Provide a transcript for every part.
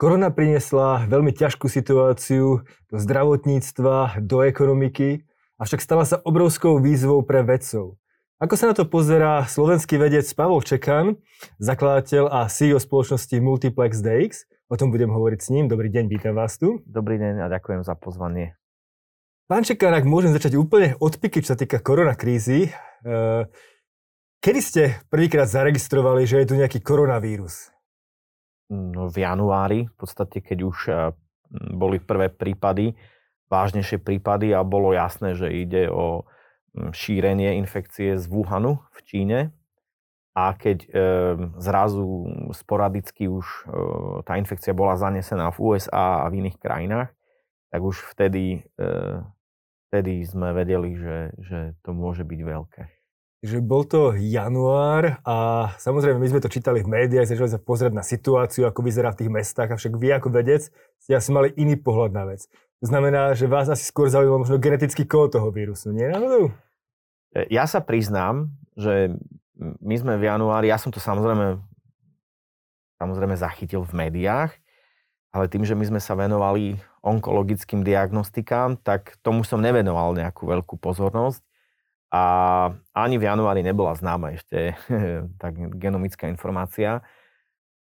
Korona priniesla veľmi ťažkú situáciu do zdravotníctva, do ekonomiky, avšak stala sa obrovskou výzvou pre vedcov. Ako sa na to pozerá slovenský vedec Pavol Čekan, zakladateľ a CEO spoločnosti Multiplex DX? O tom budem hovoriť s ním. Dobrý deň, vítam vás tu. Dobrý deň a ďakujem za pozvanie. Pán Čekan, ak môžem začať úplne od piky, čo sa týka koronakrízy, eh, kedy ste prvýkrát zaregistrovali, že je tu nejaký koronavírus? No, v januári, v podstate keď už eh, boli prvé prípady, vážnejšie prípady a bolo jasné, že ide o hm, šírenie infekcie z Wuhanu v Číne. A keď e, zrazu sporadicky už e, tá infekcia bola zanesená v USA a v iných krajinách, tak už vtedy, e, vtedy sme vedeli, že, že to môže byť veľké že bol to január a samozrejme my sme to čítali v médiách, začali sa pozrieť na situáciu, ako vyzerá v tých mestách, avšak vy ako vedec ste asi mali iný pohľad na vec. To znamená, že vás asi skôr zaujímal možno genetický kód toho vírusu, nie náhodou? E, ja sa priznám, že my sme v januári, ja som to samozrejme, samozrejme zachytil v médiách, ale tým, že my sme sa venovali onkologickým diagnostikám, tak tomu som nevenoval nejakú veľkú pozornosť. A ani v januári nebola známa ešte tak genomická informácia.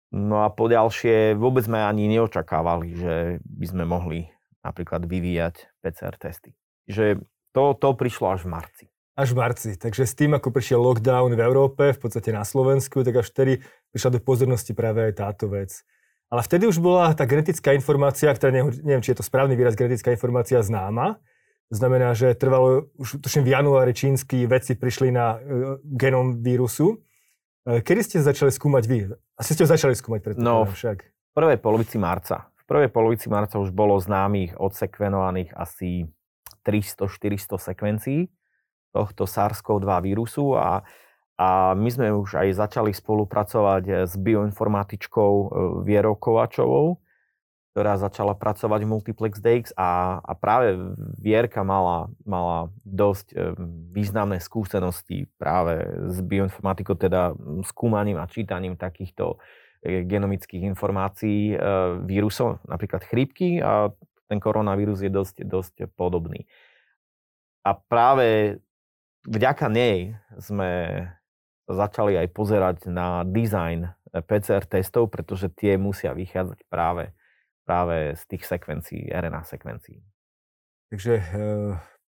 No a po ďalšie, vôbec sme ani neočakávali, že by sme mohli napríklad vyvíjať PCR testy. Že to, to prišlo až v marci. Až v marci. Takže s tým, ako prišiel lockdown v Európe, v podstate na Slovensku, tak až vtedy prišla do pozornosti práve aj táto vec. Ale vtedy už bola tá genetická informácia, ktorá neviem, či je to správny výraz, genetická informácia známa. Znamená, že trvalo, už tuším v januári čínsky vedci prišli na uh, genom vírusu. Uh, kedy ste začali skúmať vy? Asi ste ho začali skúmať pred No, však. v prvej polovici marca. V prvej polovici marca už bolo známych odsekvenovaných asi 300-400 sekvencií tohto SARS-CoV-2 vírusu a, a my sme už aj začali spolupracovať s bioinformatičkou e, Vierou Kovačovou, ktorá začala pracovať v Multiplex DX a, a práve Vierka mala, mala dosť e, významné skúsenosti práve s bioinformatikou, teda skúmaním a čítaním takýchto e, genomických informácií e, vírusov, napríklad chrípky a ten koronavírus je dosť, dosť podobný. A práve vďaka nej sme začali aj pozerať na design PCR testov, pretože tie musia vychádzať práve práve z tých sekvencií, RNA sekvencií. Takže e,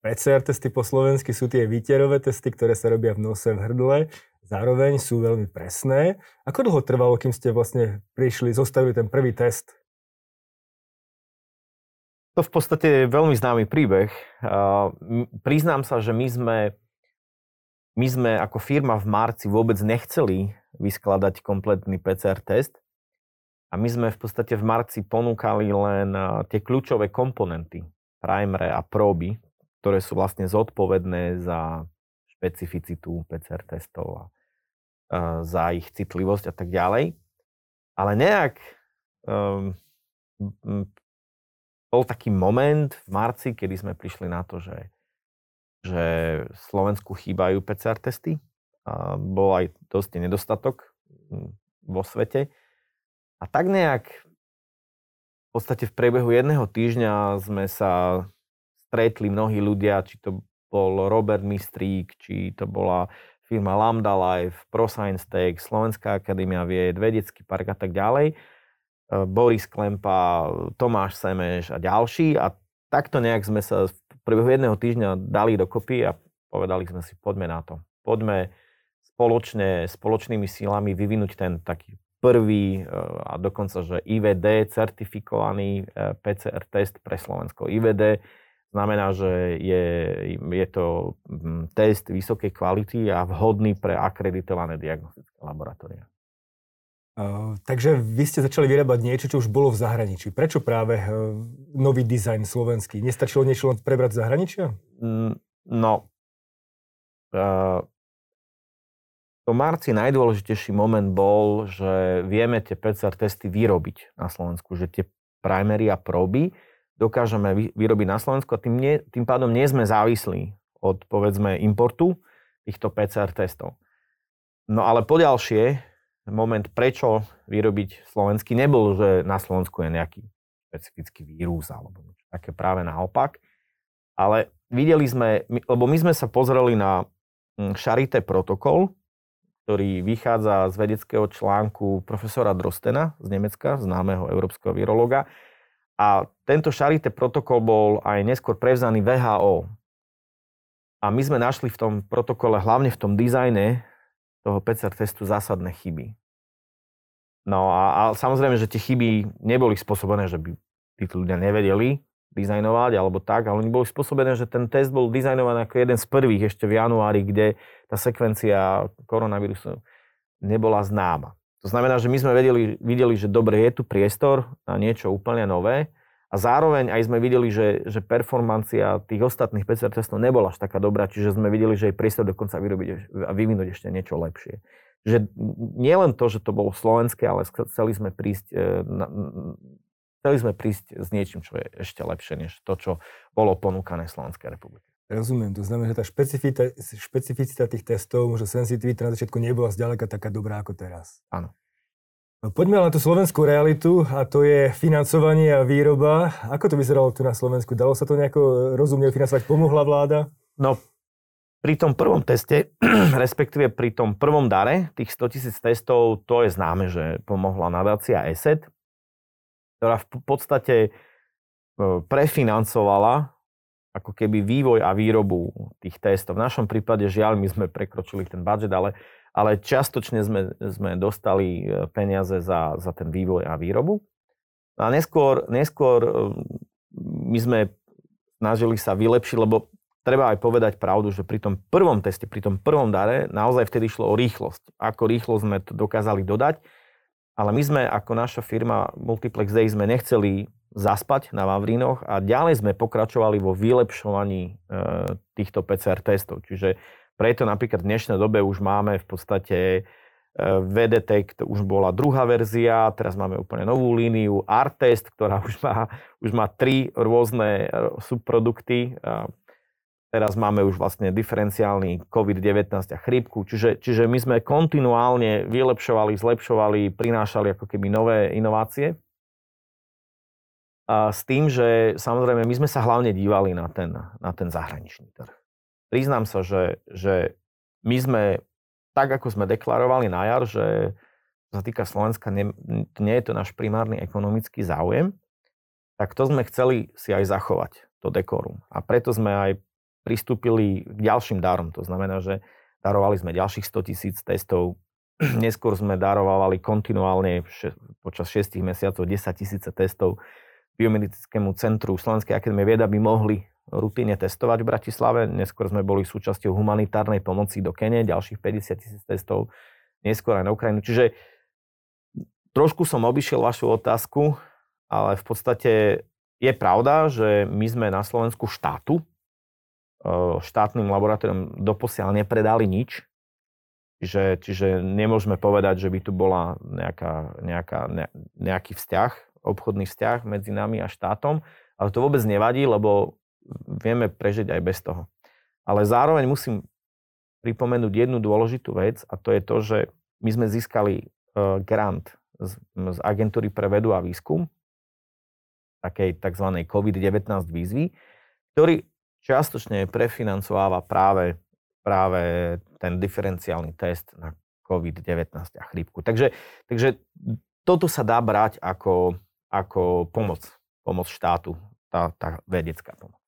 PCR testy po slovensky sú tie výterové testy, ktoré sa robia v nose, v hrdle. Zároveň sú veľmi presné. Ako dlho trvalo, kým ste vlastne prišli, zostavili ten prvý test? To v podstate je veľmi známy príbeh. Priznám sa, že my sme, my sme ako firma v marci vôbec nechceli vyskladať kompletný PCR test, a my sme v podstate v marci ponúkali len tie kľúčové komponenty, primere a próby, ktoré sú vlastne zodpovedné za špecificitu PCR testov a za ich citlivosť a tak ďalej. Ale nejak um, bol taký moment v marci, kedy sme prišli na to, že, že Slovensku chýbajú PCR testy. A bol aj dosť nedostatok vo svete. A tak nejak v podstate v priebehu jedného týždňa sme sa stretli mnohí ľudia, či to bol Robert Mistrík, či to bola firma Lambda Life, ProScience Tech, Slovenská akadémia vied, Vedecký park a tak ďalej. E, Boris Klempa, Tomáš Semeš a ďalší. A takto nejak sme sa v priebehu jedného týždňa dali dokopy a povedali sme si, poďme na to. Poďme spoločne, spoločnými sílami vyvinúť ten taký prvý eh, a dokonca, že IVD certifikovaný eh, PCR test pre Slovensko. IVD znamená, že je, je to hm, test vysokej kvality a vhodný pre akreditované diagnostické laboratória. Uh, takže vy ste začali vyrábať niečo, čo už bolo v zahraničí. Prečo práve uh, nový dizajn slovenský? Nestačilo niečo len prebrať z zahraničia? Mm, no, uh, to marci najdôležitejší moment bol, že vieme tie PCR testy vyrobiť na Slovensku, že tie primery a proby dokážeme vyrobiť na Slovensku a tým, nie, tým pádom nie sme závislí od, povedzme, importu týchto PCR testov. No ale poďalšie, moment, prečo vyrobiť slovenský, nebol, že na Slovensku je nejaký špecifický vírus alebo niečo také práve naopak. Ale videli sme, lebo my sme sa pozreli na Charité protokol, ktorý vychádza z vedeckého článku profesora Drostena z Nemecka, známeho európskeho virologa. A tento Charité protokol bol aj neskôr prevzaný VHO. A my sme našli v tom protokole, hlavne v tom dizajne toho PCR testu zásadné chyby. No a, a samozrejme, že tie chyby neboli spôsobené, že by títo ľudia nevedeli dizajnovať alebo tak, ale oni boli spôsobené, že ten test bol dizajnovaný ako jeden z prvých ešte v januári, kde tá sekvencia koronavírusu nebola známa. To znamená, že my sme vedeli, videli, že dobre, je tu priestor na niečo úplne nové a zároveň aj sme videli, že, že performancia tých ostatných PCR testov nebola až taká dobrá, čiže sme videli, že je priestor dokonca vyrobiť a vyvinúť ešte niečo lepšie. Že nie len to, že to bolo slovenské, ale chceli sme prísť e, na, Chceli sme prísť s niečím, čo je ešte lepšie, než to, čo bolo ponúkané Slovenskej republike. Rozumiem, to znamená, že tá špecificita, špecificita tých testov, možno sensitivita na začiatku nebola zďaleka taká dobrá ako teraz. Áno. No, poďme na tú slovenskú realitu a to je financovanie a výroba. Ako to vyzeralo tu na Slovensku? Dalo sa to nejako rozumne financovať? Pomohla vláda? No, pri tom prvom teste, respektíve pri tom prvom dare, tých 100 tisíc testov, to je známe, že pomohla nadácia ESET ktorá v podstate e, prefinancovala ako keby vývoj a výrobu tých testov. V našom prípade žiaľ, my sme prekročili ten budget, ale, ale čiastočne sme, sme dostali e, peniaze za, za ten vývoj a výrobu. A neskôr, neskôr e, my sme snažili sa vylepšiť, lebo treba aj povedať pravdu, že pri tom prvom teste, pri tom prvom dare, naozaj vtedy šlo o rýchlosť. Ako rýchlo sme to dokázali dodať ale my sme ako naša firma Multiplex Day sme nechceli zaspať na Vavrinoch a ďalej sme pokračovali vo vylepšovaní e, týchto PCR testov. Čiže preto napríklad v dnešnej dobe už máme v podstate e, VDTEC, už bola druhá verzia, teraz máme úplne novú líniu, ARTEST, ktorá už má, už má tri rôzne e, subprodukty. Teraz máme už vlastne diferenciálny COVID-19 a chrípku, čiže, čiže my sme kontinuálne vylepšovali, zlepšovali, prinášali ako keby nové inovácie. A s tým, že samozrejme my sme sa hlavne dívali na ten, na ten zahraničný trh. Priznám sa, že, že my sme, tak ako sme deklarovali na jar, že sa týka Slovenska, nie, nie je to náš primárny ekonomický záujem, tak to sme chceli si aj zachovať, to dekorum. A preto sme aj pristúpili k ďalším darom. To znamená, že darovali sme ďalších 100 tisíc testov. Neskôr sme darovali kontinuálne počas 6 mesiacov 10 tisíce testov biomedickému centru Slovenskej akadémie vied, aby mohli rutine testovať v Bratislave. Neskôr sme boli súčasťou humanitárnej pomoci do Kene, ďalších 50 tisíc testov, neskôr aj na Ukrajinu. Čiže trošku som obišiel vašu otázku, ale v podstate je pravda, že my sme na Slovensku štátu, štátnym laboratóriom doposiaľ nepredali nič. Čiže, čiže nemôžeme povedať, že by tu bola nejaká, nejaká, ne, nejaký vzťah, obchodný vzťah medzi nami a štátom, ale to vôbec nevadí, lebo vieme prežiť aj bez toho. Ale zároveň musím pripomenúť jednu dôležitú vec a to je to, že my sme získali grant z, z agentúry pre vedu a výskum, takej tzv. COVID-19 výzvy, ktorý čiastočne prefinancováva práve, práve ten diferenciálny test na COVID-19 a chrípku. Takže, takže toto sa dá brať ako, ako pomoc, pomoc štátu, tá, tá vedecká pomoc.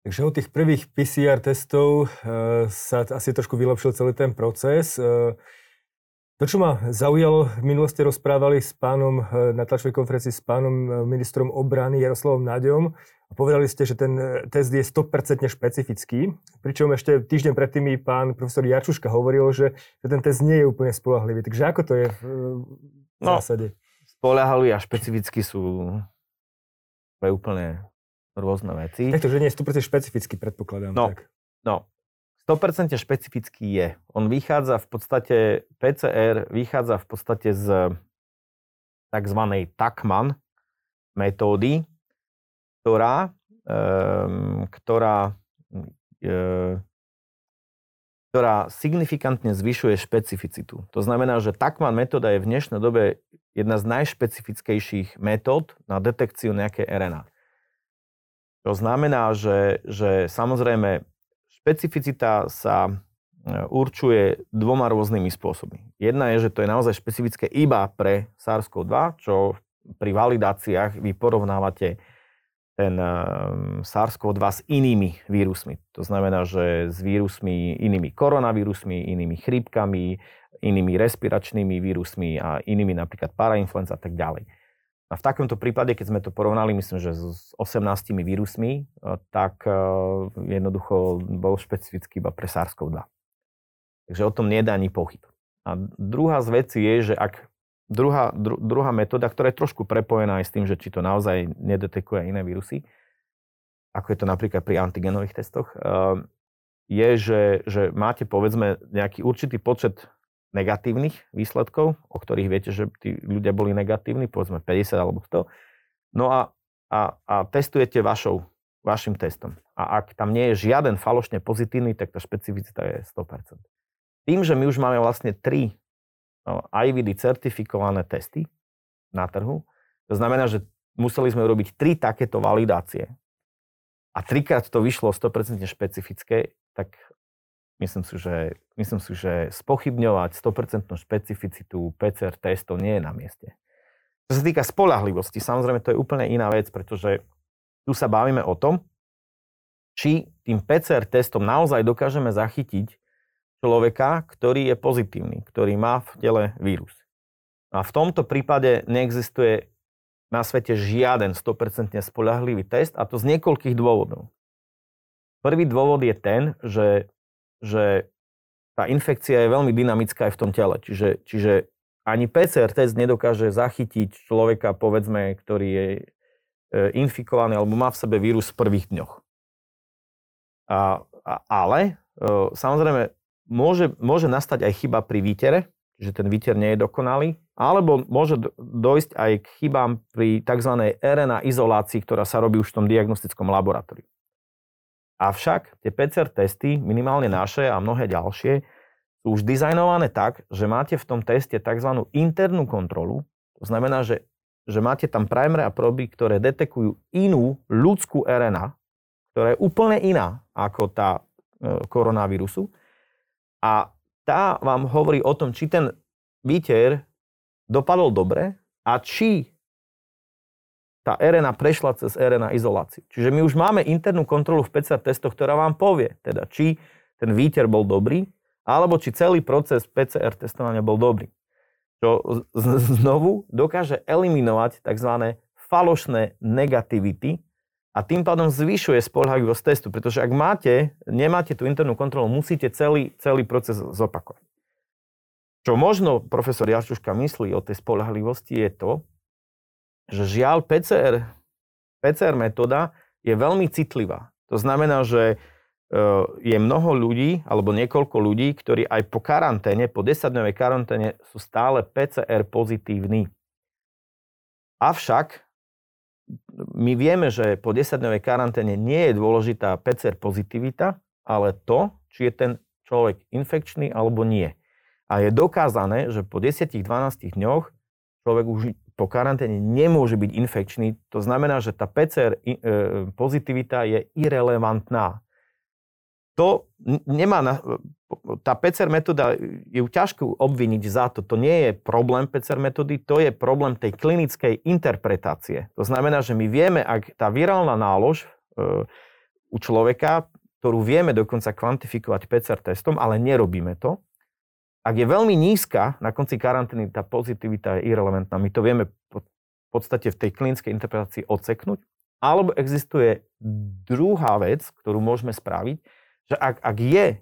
Takže od tých prvých PCR testov e, sa asi trošku vylepšil celý ten proces. E, to, čo ma zaujalo, v minulosti rozprávali s pánom e, na tlačovej konferencii s pánom e, ministrom obrany Jaroslavom Naďom a povedali ste, že ten e, test je 100% špecifický, pričom ešte týždeň predtým mi pán profesor Jačuška hovoril, že, že ten test nie je úplne spolahlivý. Takže ako to je v, no, zásade? Spolahlivý a špecifický sú úplne rôzne veci. Takže nie je 100% špecifický, predpokladám. No, tak. no 100% špecifický je. On vychádza v podstate, PCR vychádza v podstate z tzv. TACMAN metódy, ktorá, um, ktorá uh, ktorá signifikantne zvyšuje špecificitu. To znamená, že Takman metóda je v dnešnej dobe jedna z najšpecifickejších metód na detekciu nejakej RNA. To znamená, že, že samozrejme špecificita sa e, určuje dvoma rôznymi spôsobmi. Jedna je, že to je naozaj špecifické iba pre SARS-CoV-2, čo pri validáciách vy porovnávate ten ehm, SARS-CoV-2 s inými vírusmi. To znamená, že s vírusmi, inými koronavírusmi, inými chrípkami, inými respiračnými vírusmi a inými napríklad parainfluenza a tak ďalej. A v takomto prípade, keď sme to porovnali, myslím, že s 18 vírusmi, eh, tak eh, jednoducho bol špecifický iba pre SARS-CoV-2. Takže o tom nedá ani pochyb. A druhá z vecí je, že ak Druhá, dru, druhá metóda, ktorá je trošku prepojená aj s tým, že či to naozaj nedetekuje iné vírusy, ako je to napríklad pri antigenových testoch, ehm, je, že, že máte povedzme nejaký určitý počet negatívnych výsledkov, o ktorých viete, že tí ľudia boli negatívni, povedzme 50 alebo 100. No a, a, a testujete vašou, vašim testom. A ak tam nie je žiaden falošne pozitívny, tak tá špecificita je 100%. Tým, že my už máme vlastne tri IVD certifikované testy na trhu. To znamená, že museli sme urobiť tri takéto validácie. A trikrát to vyšlo 100% špecifické, tak myslím si, že, myslím si, že spochybňovať 100% špecificitu PCR testov nie je na mieste. Čo sa týka spolahlivosti, samozrejme to je úplne iná vec, pretože tu sa bavíme o tom, či tým PCR testom naozaj dokážeme zachytiť človeka, ktorý je pozitívny, ktorý má v tele vírus. A v tomto prípade neexistuje na svete žiaden 100% spolahlivý test a to z niekoľkých dôvodov. Prvý dôvod je ten, že, že tá infekcia je veľmi dynamická aj v tom tele. Čiže, čiže ani PCR test nedokáže zachytiť človeka, povedzme, ktorý je e, infikovaný alebo má v sebe vírus v prvých dňoch. A, a, ale e, samozrejme môže, môže nastať aj chyba pri výtere, že ten výter nie je dokonalý, alebo môže dojsť aj k chybám pri tzv. RNA izolácii, ktorá sa robí už v tom diagnostickom laboratóriu. Avšak tie PCR testy, minimálne naše a mnohé ďalšie, sú už dizajnované tak, že máte v tom teste tzv. internú kontrolu. To znamená, že, že máte tam primer a proby, ktoré detekujú inú ľudskú RNA, ktorá je úplne iná ako tá e, koronavírusu a tá vám hovorí o tom, či ten výter dopadol dobre a či tá RNA prešla cez RNA izoláciu. Čiže my už máme internú kontrolu v PCR testoch, ktorá vám povie, teda či ten výter bol dobrý, alebo či celý proces PCR testovania bol dobrý. Čo znovu dokáže eliminovať tzv. falošné negativity, a tým pádom zvyšuje spolahlivosť testu, pretože ak máte, nemáte tú internú kontrolu, musíte celý, celý proces zopakovať. Čo možno profesor Jaščuška myslí o tej spolahlivosti je to, že žiaľ PCR, PCR metóda je veľmi citlivá. To znamená, že e, je mnoho ľudí, alebo niekoľko ľudí, ktorí aj po karanténe, po 10-dňovej karanténe sú stále PCR pozitívni. Avšak my vieme, že po 10-dňovej karanténe nie je dôležitá PCR pozitivita, ale to, či je ten človek infekčný alebo nie. A je dokázané, že po 10-12 dňoch človek už po karanténe nemôže byť infekčný. To znamená, že tá PCR e, pozitivita je irrelevantná to nemá, na, tá PCR metóda, ju ťažko obviniť za to. To nie je problém PCR metódy, to je problém tej klinickej interpretácie. To znamená, že my vieme, ak tá virálna nálož e, u človeka, ktorú vieme dokonca kvantifikovať PCR testom, ale nerobíme to, ak je veľmi nízka, na konci karantény tá pozitivita je irrelevantná. My to vieme v podstate v tej klinickej interpretácii odseknúť. Alebo existuje druhá vec, ktorú môžeme spraviť, že ak, ak je e,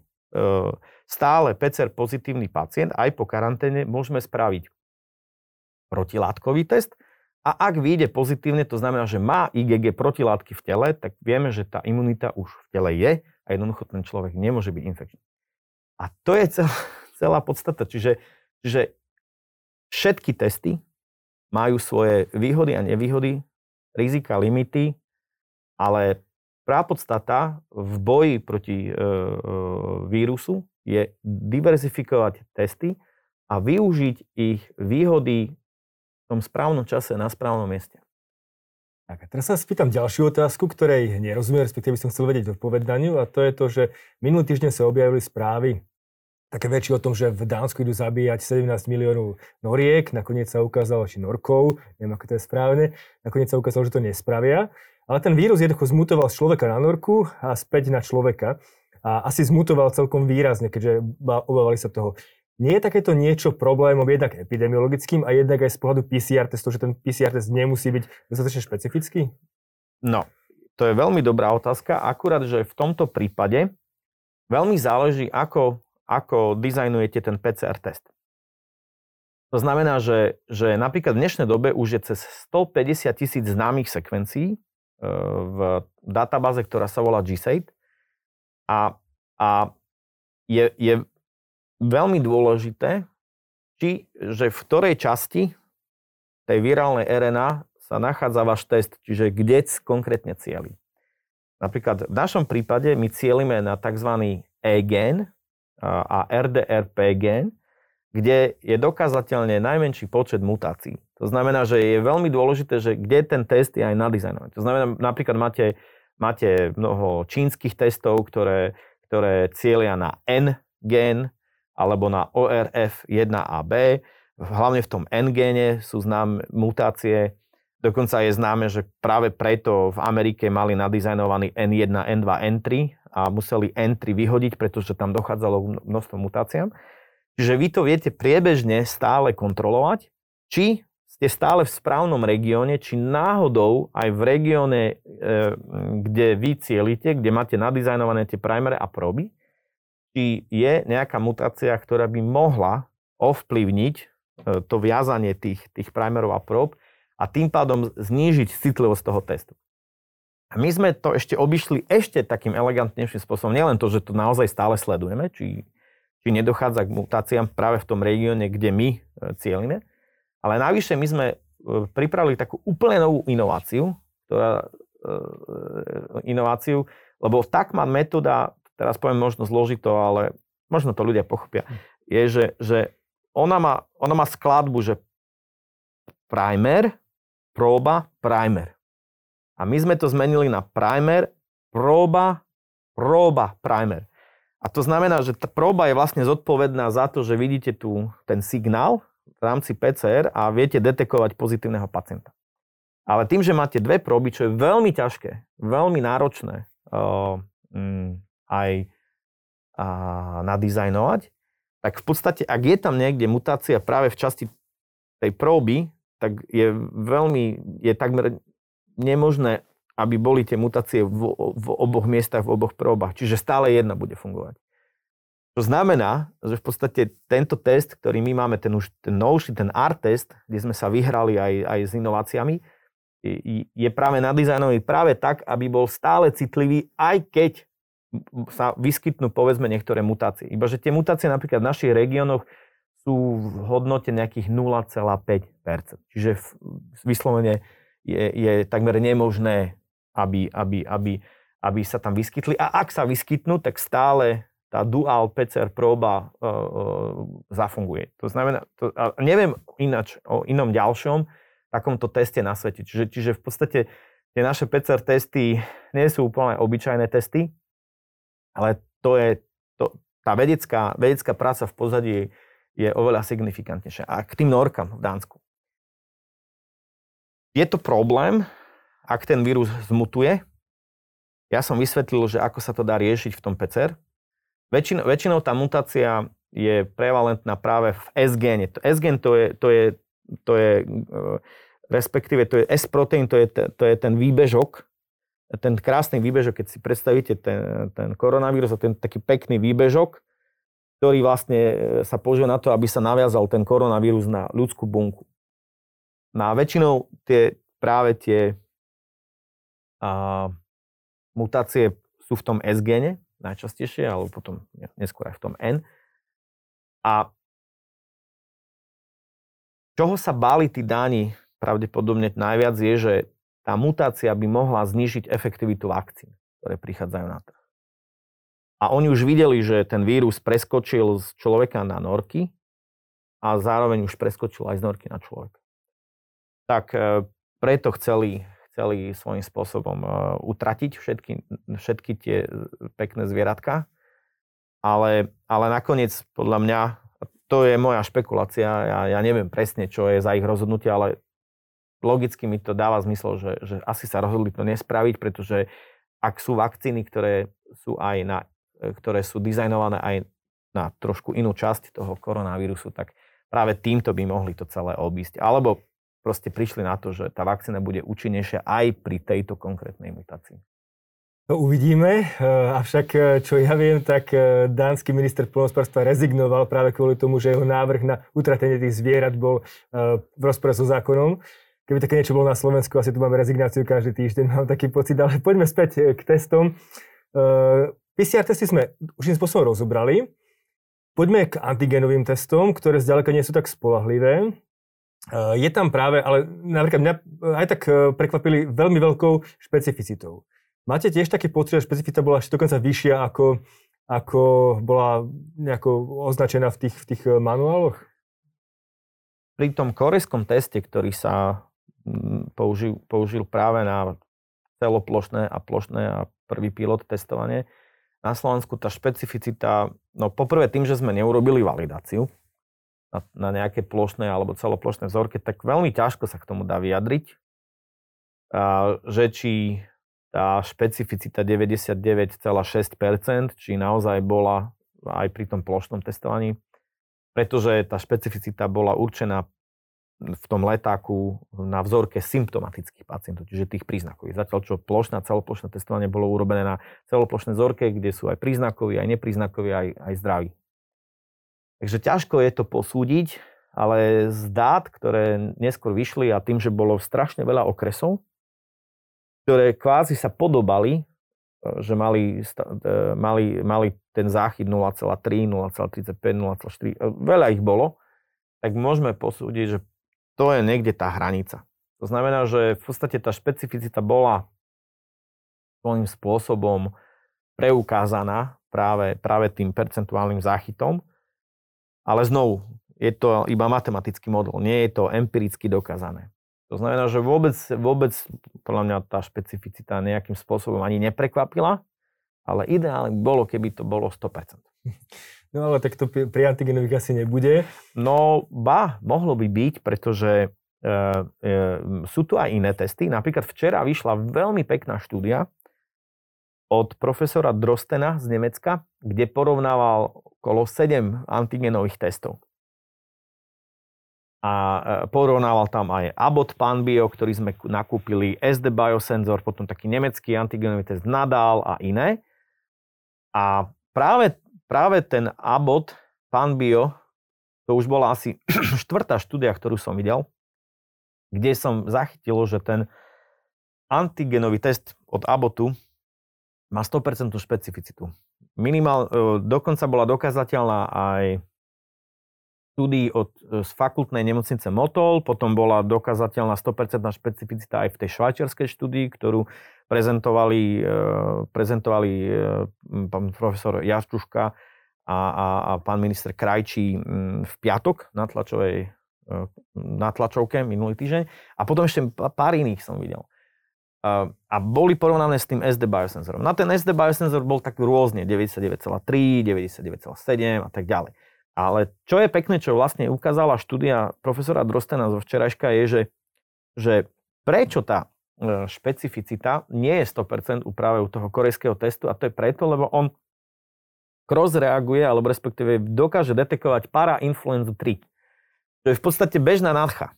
stále PCR pozitívny pacient, aj po karanténe môžeme spraviť protilátkový test a ak vyjde pozitívne, to znamená, že má IgG protilátky v tele, tak vieme, že tá imunita už v tele je a jednoducho ten človek nemôže byť infekčný. A to je celá, celá podstata. Čiže, čiže všetky testy majú svoje výhody a nevýhody, rizika, limity, ale Prvá podstata v boji proti e, e, vírusu je diverzifikovať testy a využiť ich výhody v tom správnom čase na správnom mieste. Tak a teraz sa spýtam ďalšiu otázku, ktorej nerozumiem, respektíve som chcel vedieť odpovedaniu a to je to, že minulý týždeň sa objavili správy také väčšie o tom, že v Dánsku idú zabíjať 17 miliónov noriek, nakoniec sa ukázalo, či norkov, neviem ako to je správne, nakoniec sa ukázalo, že to nespravia. Ale ten vírus jednoducho zmutoval z človeka na norku a späť na človeka. A asi zmutoval celkom výrazne, keďže obávali sa toho. Nie je takéto niečo problémom jednak epidemiologickým a jednak aj z pohľadu PCR testu, že ten PCR test nemusí byť dostatočne špecifický? No, to je veľmi dobrá otázka. Akurát, že v tomto prípade veľmi záleží, ako, ako dizajnujete ten PCR test. To znamená, že, že napríklad v dnešnej dobe už je cez 150 tisíc známych sekvencií e, v databáze, ktorá sa volá GSAID. A, a je, je veľmi dôležité, či, že v ktorej časti tej virálnej RNA sa nachádza váš test, čiže kde konkrétne cieli. Napríklad v našom prípade my cielime na tzv. E-gen a RDRP gen, kde je dokázateľne najmenší počet mutácií. To znamená, že je veľmi dôležité, že kde ten test je aj nadizajnovaný. To znamená, napríklad máte, máte mnoho čínskych testov, ktoré, ktoré cieľia na N gen, alebo na ORF 1AB. Hlavne v tom N-géne sú známe mutácie. Dokonca je známe, že práve preto v Amerike mali nadizajnovaný N1, N2, N3 a museli N3 vyhodiť, pretože tam dochádzalo množstvo mutáciám. Čiže vy to viete priebežne stále kontrolovať, či ste stále v správnom regióne, či náhodou aj v regióne, e, kde vy cielite, kde máte nadizajnované tie primere a proby, či je nejaká mutácia, ktorá by mohla ovplyvniť e, to viazanie tých, tých primerov a prób a tým pádom znížiť citlivosť toho testu. A my sme to ešte obišli ešte takým elegantnejším spôsobom. Nielen to, že to naozaj stále sledujeme, či, či nedochádza k mutáciám práve v tom regióne, kde my e, cieľime, ale navyše my sme e, pripravili takú úplne novú inováciu, ktorá, inováciu, lebo TACMAN metóda teraz poviem možno zložito, ale možno to ľudia pochopia, hm. je, že, že ona, má, ona má skladbu, že primer, próba, primer. A my sme to zmenili na primer, próba, próba, primer. A to znamená, že tá próba je vlastne zodpovedná za to, že vidíte tu ten signál v rámci PCR a viete detekovať pozitívneho pacienta. Ale tým, že máte dve próby, čo je veľmi ťažké, veľmi náročné, uh, mm, aj a, nadizajnovať, tak v podstate, ak je tam niekde mutácia práve v časti tej próby, tak je veľmi, je takmer nemožné, aby boli tie mutácie v, v oboch miestach, v oboch próbach. Čiže stále jedna bude fungovať. To znamená, že v podstate tento test, ktorý my máme, ten už ten novší, ten R-test, kde sme sa vyhrali aj, aj s inováciami, je práve nadizajnovaný práve tak, aby bol stále citlivý, aj keď sa vyskytnú povedzme niektoré mutácie. Iba že tie mutácie napríklad v našich regiónoch sú v hodnote nejakých 0,5%. Čiže vyslovene je, je takmer nemožné, aby, aby, aby, aby sa tam vyskytli. A ak sa vyskytnú, tak stále tá dual PCR próba uh, uh, zafunguje. To znamená, to, a neviem ináč o inom ďalšom takomto teste na svete. Čiže, čiže v podstate tie naše PCR testy nie sú úplne obyčajné testy, ale to je, to, tá vedecká, vedecká práca v pozadí je oveľa signifikantnejšia. A k tým norkám v Dánsku. Je to problém, ak ten vírus zmutuje. Ja som vysvetlil, že ako sa to dá riešiť v tom PCR. Väčšinou, väčšinou tá mutácia je prevalentná práve v S-géne. S-gen to je, to je, to je respektíve to je S-proteín, to je, to je ten výbežok, ten krásny výbežok, keď si predstavíte ten, ten koronavírus a ten taký pekný výbežok, ktorý vlastne e, sa používa na to, aby sa naviazal ten koronavírus na ľudskú bunku. No a väčšinou tie, práve tie a, mutácie sú v tom S-gene najčastejšie, alebo potom neskôr aj v tom N. A čoho sa báli tí dáni pravdepodobne najviac je, že tá mutácia by mohla znižiť efektivitu vakcín, ktoré prichádzajú na trh. A oni už videli, že ten vírus preskočil z človeka na norky a zároveň už preskočil aj z norky na človeka. Tak e, preto chceli, chceli svojím spôsobom e, utratiť všetky, všetky tie pekné zvieratka. Ale, ale nakoniec, podľa mňa, to je moja špekulácia, ja, ja neviem presne, čo je za ich rozhodnutie, ale logicky mi to dáva zmysel, že, že asi sa rozhodli to nespraviť, pretože ak sú vakcíny, ktoré sú aj na E, ktoré sú dizajnované aj na trošku inú časť toho koronavírusu, tak práve týmto by mohli to celé obísť. Alebo proste prišli na to, že tá vakcína bude účinnejšia aj pri tejto konkrétnej mutácii. To uvidíme, e, avšak e, čo ja viem, tak dánsky minister plnohospodárstva rezignoval práve kvôli tomu, že jeho návrh na utratenie tých zvierat bol v rozpore so zákonom. Keby také niečo bolo na Slovensku, asi tu máme rezignáciu každý týždeň, mám taký pocit, ale poďme späť k testom. PCR testy sme už spôsobom rozobrali. Poďme k antigenovým testom, ktoré zďaleka nie sú tak spolahlivé. Eh, je tam práve, ale napríklad mňa aj tak eh, prekvapili veľmi veľkou špecificitou. Máte tiež taký pocit, že špecificita bola ešte dokonca vyššia, ako, ako bola nejako označená v tých, v tých eh, manuáloch? Pri tom korejskom teste, ktorý sa mm, použil, použil práve na celoplošné a plošné a prvý pilot testovanie, na Slovensku tá špecificita, no poprvé tým, že sme neurobili validáciu na, na nejaké plošné alebo celoplošné vzorke, tak veľmi ťažko sa k tomu dá vyjadriť, a, že či tá špecificita 99,6%, či naozaj bola aj pri tom plošnom testovaní, pretože tá špecificita bola určená v tom letáku na vzorke symptomatických pacientov, čiže tých príznakových. Zatiaľ, čo plošné a celoplošné testovanie bolo urobené na celoplošné vzorke, kde sú aj príznakoví, aj nepríznakoví, aj, aj zdraví. Takže ťažko je to posúdiť, ale z dát, ktoré neskôr vyšli a tým, že bolo strašne veľa okresov, ktoré kvázi sa podobali, e, že mali, e, mali, mali ten záchyt 0,3, 0,35, 0,4, veľa ich bolo, tak môžeme posúdiť, že to je niekde tá hranica. To znamená, že v podstate tá špecificita bola svojím spôsobom preukázaná práve, práve tým percentuálnym záchytom, ale znovu, je to iba matematický model, nie je to empiricky dokázané. To znamená, že vôbec, vôbec podľa mňa tá špecificita nejakým spôsobom ani neprekvapila, ale ideálne bolo, keby to bolo 100%. No ale tak to pri antigenových asi nebude. No ba, mohlo by byť, pretože e, e, sú tu aj iné testy. Napríklad včera vyšla veľmi pekná štúdia od profesora Drostena z Nemecka, kde porovnával okolo 7 antigenových testov. A e, porovnával tam aj Abbott Panbio, ktorý sme nakúpili, SD Biosensor, potom taký nemecký antigenový test Nadal a iné. A práve práve ten Abbott, pán Bio, to už bola asi štvrtá štúdia, ktorú som videl, kde som zachytil, že ten antigenový test od Abbottu má 100% špecificitu. Minimál, e, dokonca bola dokázateľná aj štúdii od, e, z fakultnej nemocnice Motol, potom bola dokázateľná 100% špecificita aj v tej švajčiarskej štúdii, ktorú prezentovali, e, prezentovali pán profesor Jaščuška a, a, a pán minister Krajčí v piatok na tlačovej na tlačovke minulý týždeň. A potom ešte pár iných som videl. A boli porovnané s tým SD biosensorom. Na ten SD biosensor bol tak rôzne, 99,3, 99,7 a tak ďalej. Ale čo je pekné, čo vlastne ukázala štúdia profesora Drostena zo včerajška je, že, že prečo tá e, špecificita nie je 100% u u toho korejského testu a to je preto, lebo on cross reaguje, alebo respektíve dokáže detekovať para-influenzu 3. To je v podstate bežná nadcha.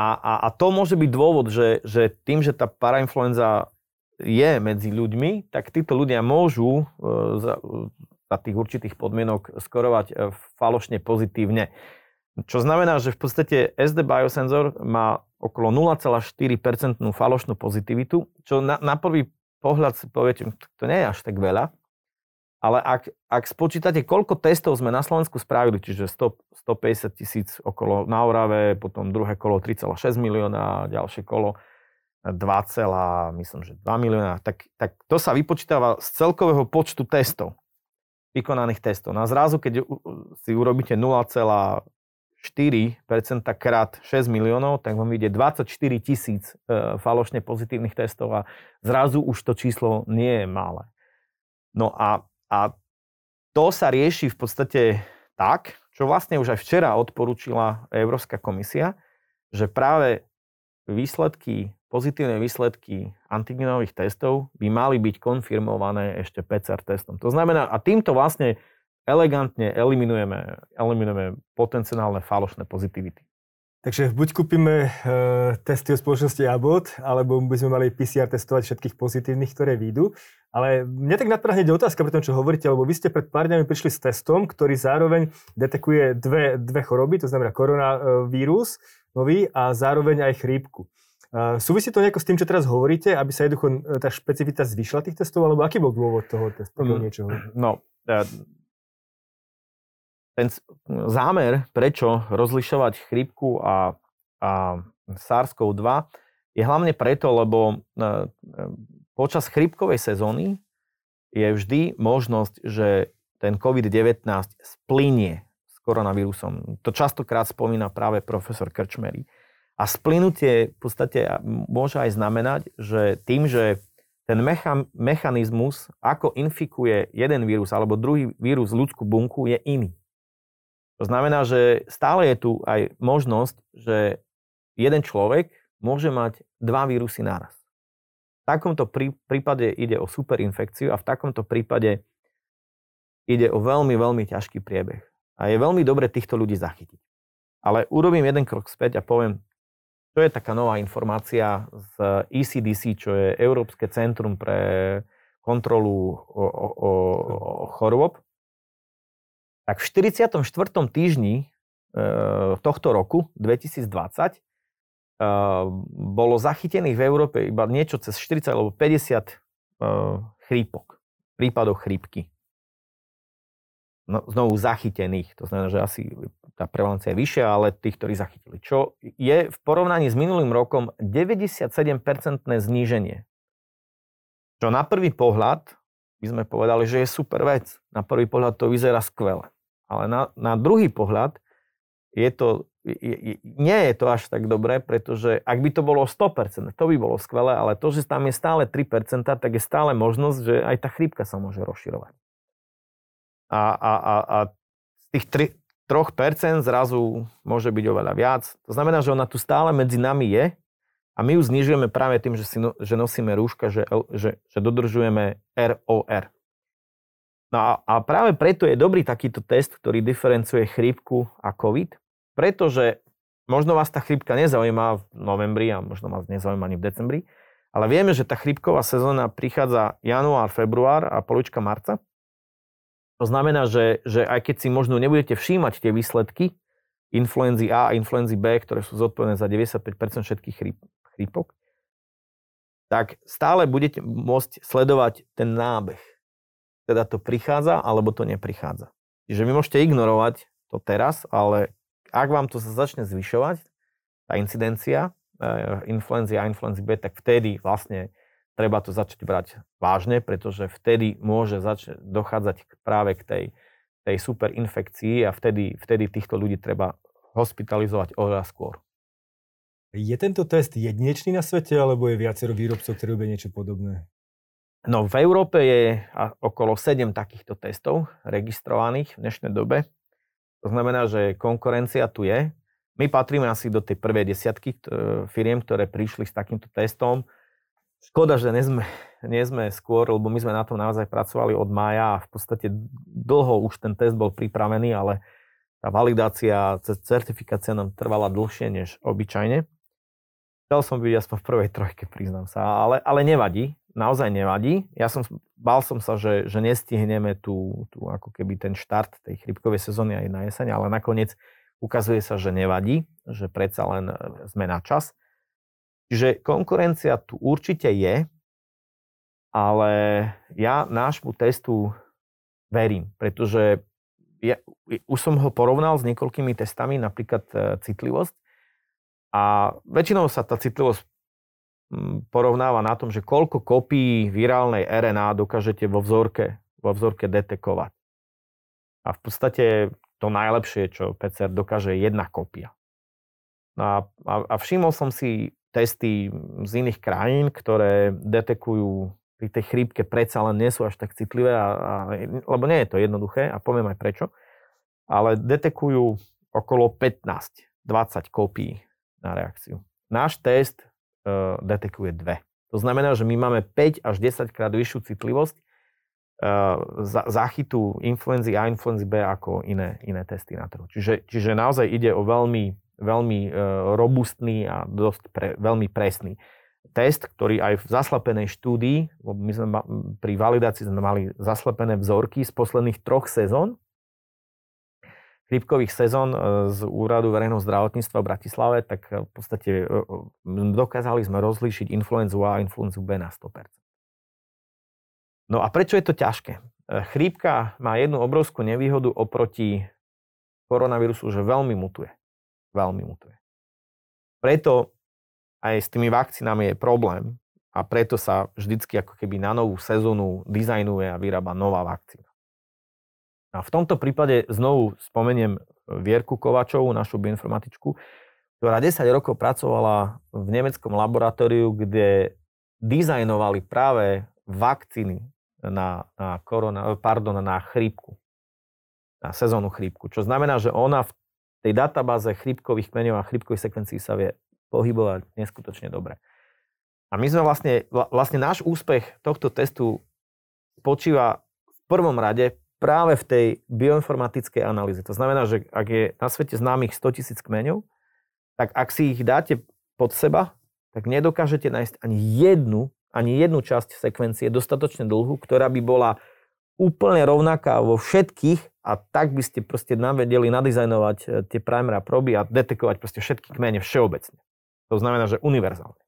A, a, a to môže byť dôvod, že, že tým, že tá parainfluenza je medzi ľuďmi, tak títo ľudia môžu e, za tých určitých podmienok skorovať e, falošne pozitívne. Čo znamená, že v podstate SD biosenzor má okolo 0,4% falošnú pozitivitu, čo na, na prvý pohľad si poviete, to nie je až tak veľa, ale ak, ak spočítate, koľko testov sme na Slovensku spravili, čiže 100, 150 tisíc okolo na Orave, potom druhé kolo 3,6 milióna, ďalšie kolo 2, myslím, že 2 milióna, tak, tak to sa vypočítava z celkového počtu testov, vykonaných testov. No a zrazu, keď si urobíte 0,4% krát 6 miliónov, tak vám vyjde 24 tisíc e, falošne pozitívnych testov a zrazu už to číslo nie je malé. No a, a to sa rieši v podstate tak, čo vlastne už aj včera odporúčila Európska komisia, že práve výsledky, pozitívne výsledky antigenových testov by mali byť konfirmované ešte PCR testom. To znamená, a týmto vlastne elegantne eliminujeme, eliminujeme potenciálne falošné pozitivity. Takže buď kúpime e, testy od spoločnosti Abbott, alebo by sme mali PCR testovať všetkých pozitívnych, ktoré výjdu. Ale mne tak napadá hneď otázka pri tom, čo hovoríte, lebo vy ste pred pár dňami prišli s testom, ktorý zároveň detekuje dve, dve choroby, to znamená koronavírus nový a zároveň aj chrípku. E, súvisí to nejako s tým, čo teraz hovoríte, aby sa jednoducho e, tá špecifita zvyšila tých testov, alebo aký bol dôvod toho testu? Mm, niečoho? No, ten zámer, prečo rozlišovať chrípku a, a SARS-CoV-2 je hlavne preto, lebo e, e, počas chrípkovej sezóny je vždy možnosť, že ten COVID-19 splinie s koronavírusom. To častokrát spomína práve profesor Krčmery. A splynutie v podstate môže aj znamenať, že tým, že ten mecha, mechanizmus, ako infikuje jeden vírus alebo druhý vírus ľudskú bunku, je iný. To znamená, že stále je tu aj možnosť, že jeden človek môže mať dva vírusy naraz. V takomto prípade ide o superinfekciu a v takomto prípade ide o veľmi, veľmi ťažký priebeh. A je veľmi dobre týchto ľudí zachytiť. Ale urobím jeden krok späť a poviem, to je taká nová informácia z ECDC, čo je Európske centrum pre kontrolu o, o, o, o chorôb tak v 44. týždni e, tohto roku, 2020, e, bolo zachytených v Európe iba niečo cez 40 alebo 50 e, chrípok, prípadov chrípky. No, znovu zachytených, to znamená, že asi tá prevalencia je vyššia, ale tých, ktorí zachytili. Čo je v porovnaní s minulým rokom 97-percentné zníženie. Čo na prvý pohľad by sme povedali, že je super vec. Na prvý pohľad to vyzerá skvele. Ale na, na druhý pohľad je to, je, nie je to až tak dobré, pretože ak by to bolo 100%, to by bolo skvelé, ale to, že tam je stále 3%, tak je stále možnosť, že aj tá chrípka sa môže rozširovať. A, a, a, a z tých 3, 3% zrazu môže byť oveľa viac. To znamená, že ona tu stále medzi nami je a my ju znižujeme práve tým, že, si no, že nosíme rúška, že, že, že dodržujeme ROR. No a, a práve preto je dobrý takýto test, ktorý diferencuje chrípku a COVID, pretože možno vás tá chrípka nezaujíma v novembri a možno vás nezaujíma ani v decembri, ale vieme, že tá chrípková sezóna prichádza január, február a polička marca. To znamená, že, že aj keď si možno nebudete všímať tie výsledky influenzy A a influenzy B, ktoré sú zodpovedné za 95% všetkých chríp, chrípok, tak stále budete môcť sledovať ten nábeh teda to prichádza, alebo to neprichádza. Čiže vy môžete ignorovať to teraz, ale ak vám to sa začne zvyšovať, tá incidencia uh, influenzy A, influenzy B, tak vtedy vlastne treba to začať brať vážne, pretože vtedy môže začať dochádzať práve k tej, tej superinfekcii a vtedy, vtedy týchto ľudí treba hospitalizovať oveľa skôr. Je tento test jedinečný na svete, alebo je viacero výrobcov, ktorí robia niečo podobné? No v Európe je okolo 7 takýchto testov registrovaných v dnešnej dobe. To znamená, že konkurencia tu je. My patríme asi do tej prvej desiatky firiem, ktoré prišli s takýmto testom. Škoda, že nie sme, nie sme skôr, lebo my sme na tom naozaj pracovali od mája a v podstate dlho už ten test bol pripravený, ale tá validácia, certifikácia nám trvala dlhšie než obyčajne. Chcel som byť aspoň v prvej trojke, priznám sa, ale, ale nevadí naozaj nevadí. Ja som, bál som sa, že, že nestihneme tu, tu ako keby ten štart tej chrypkovej sezóny aj na jeseň, ale nakoniec ukazuje sa, že nevadí, že predsa len e, sme na čas. Čiže konkurencia tu určite je, ale ja nášmu testu verím, pretože ja, už som ho porovnal s niekoľkými testami, napríklad e, citlivosť. A väčšinou sa tá citlivosť porovnáva na tom, že koľko kopí virálnej RNA dokážete vo vzorke, vo vzorke detekovať. A v podstate to najlepšie, čo PCR dokáže, je jedna kopia. No a, a, a všimol som si testy z iných krajín, ktoré detekujú pri tej chrípke predsa len nie sú až tak citlivé, a, a, lebo nie je to jednoduché a poviem aj prečo, ale detekujú okolo 15-20 kópií na reakciu. Náš test detekuje dve. To znamená, že my máme 5 až 10 krát vyššiu citlivosť e, záchytu influenzy A, influenzy B ako iné, iné testy na trhu. Čiže, čiže naozaj ide o veľmi, veľmi e, robustný a dosť pre, veľmi presný test, ktorý aj v zaslepenej štúdii, my sme pri validácii sme mali zaslepené vzorky z posledných troch sezón, chrípkových sezón e, z Úradu verejného zdravotníctva v Bratislave, tak e, v podstate e, dokázali sme rozlíšiť influenzu A a influenzu B na 100%. No a prečo je to ťažké? Chrípka má jednu obrovskú nevýhodu oproti koronavírusu, že veľmi mutuje. Veľmi mutuje. Preto aj s tými vakcínami je problém a preto sa vždycky ako keby na novú sezónu dizajnuje a vyrába nová vakcína. A v tomto prípade znovu spomeniem Vierku Kovačovú, našu bioinformatičku, ktorá 10 rokov pracovala v nemeckom laboratóriu, kde dizajnovali práve vakcíny na, na, korona, pardon, na chrípku, na sezónu chrípku. Čo znamená, že ona v tej databáze chrípkových kmeňov a chrípkových sekvencií sa vie pohybovať neskutočne dobre. A my sme vlastne, vlastne náš úspech tohto testu spočíva v prvom rade práve v tej bioinformatickej analýze. To znamená, že ak je na svete známych 100 tisíc kmeňov, tak ak si ich dáte pod seba, tak nedokážete nájsť ani jednu, ani jednu časť sekvencie dostatočne dlhú, ktorá by bola úplne rovnaká vo všetkých a tak by ste proste nám vedeli nadizajnovať eh, tie primer a proby a detekovať proste všetky kmene všeobecne. To znamená, že univerzálne.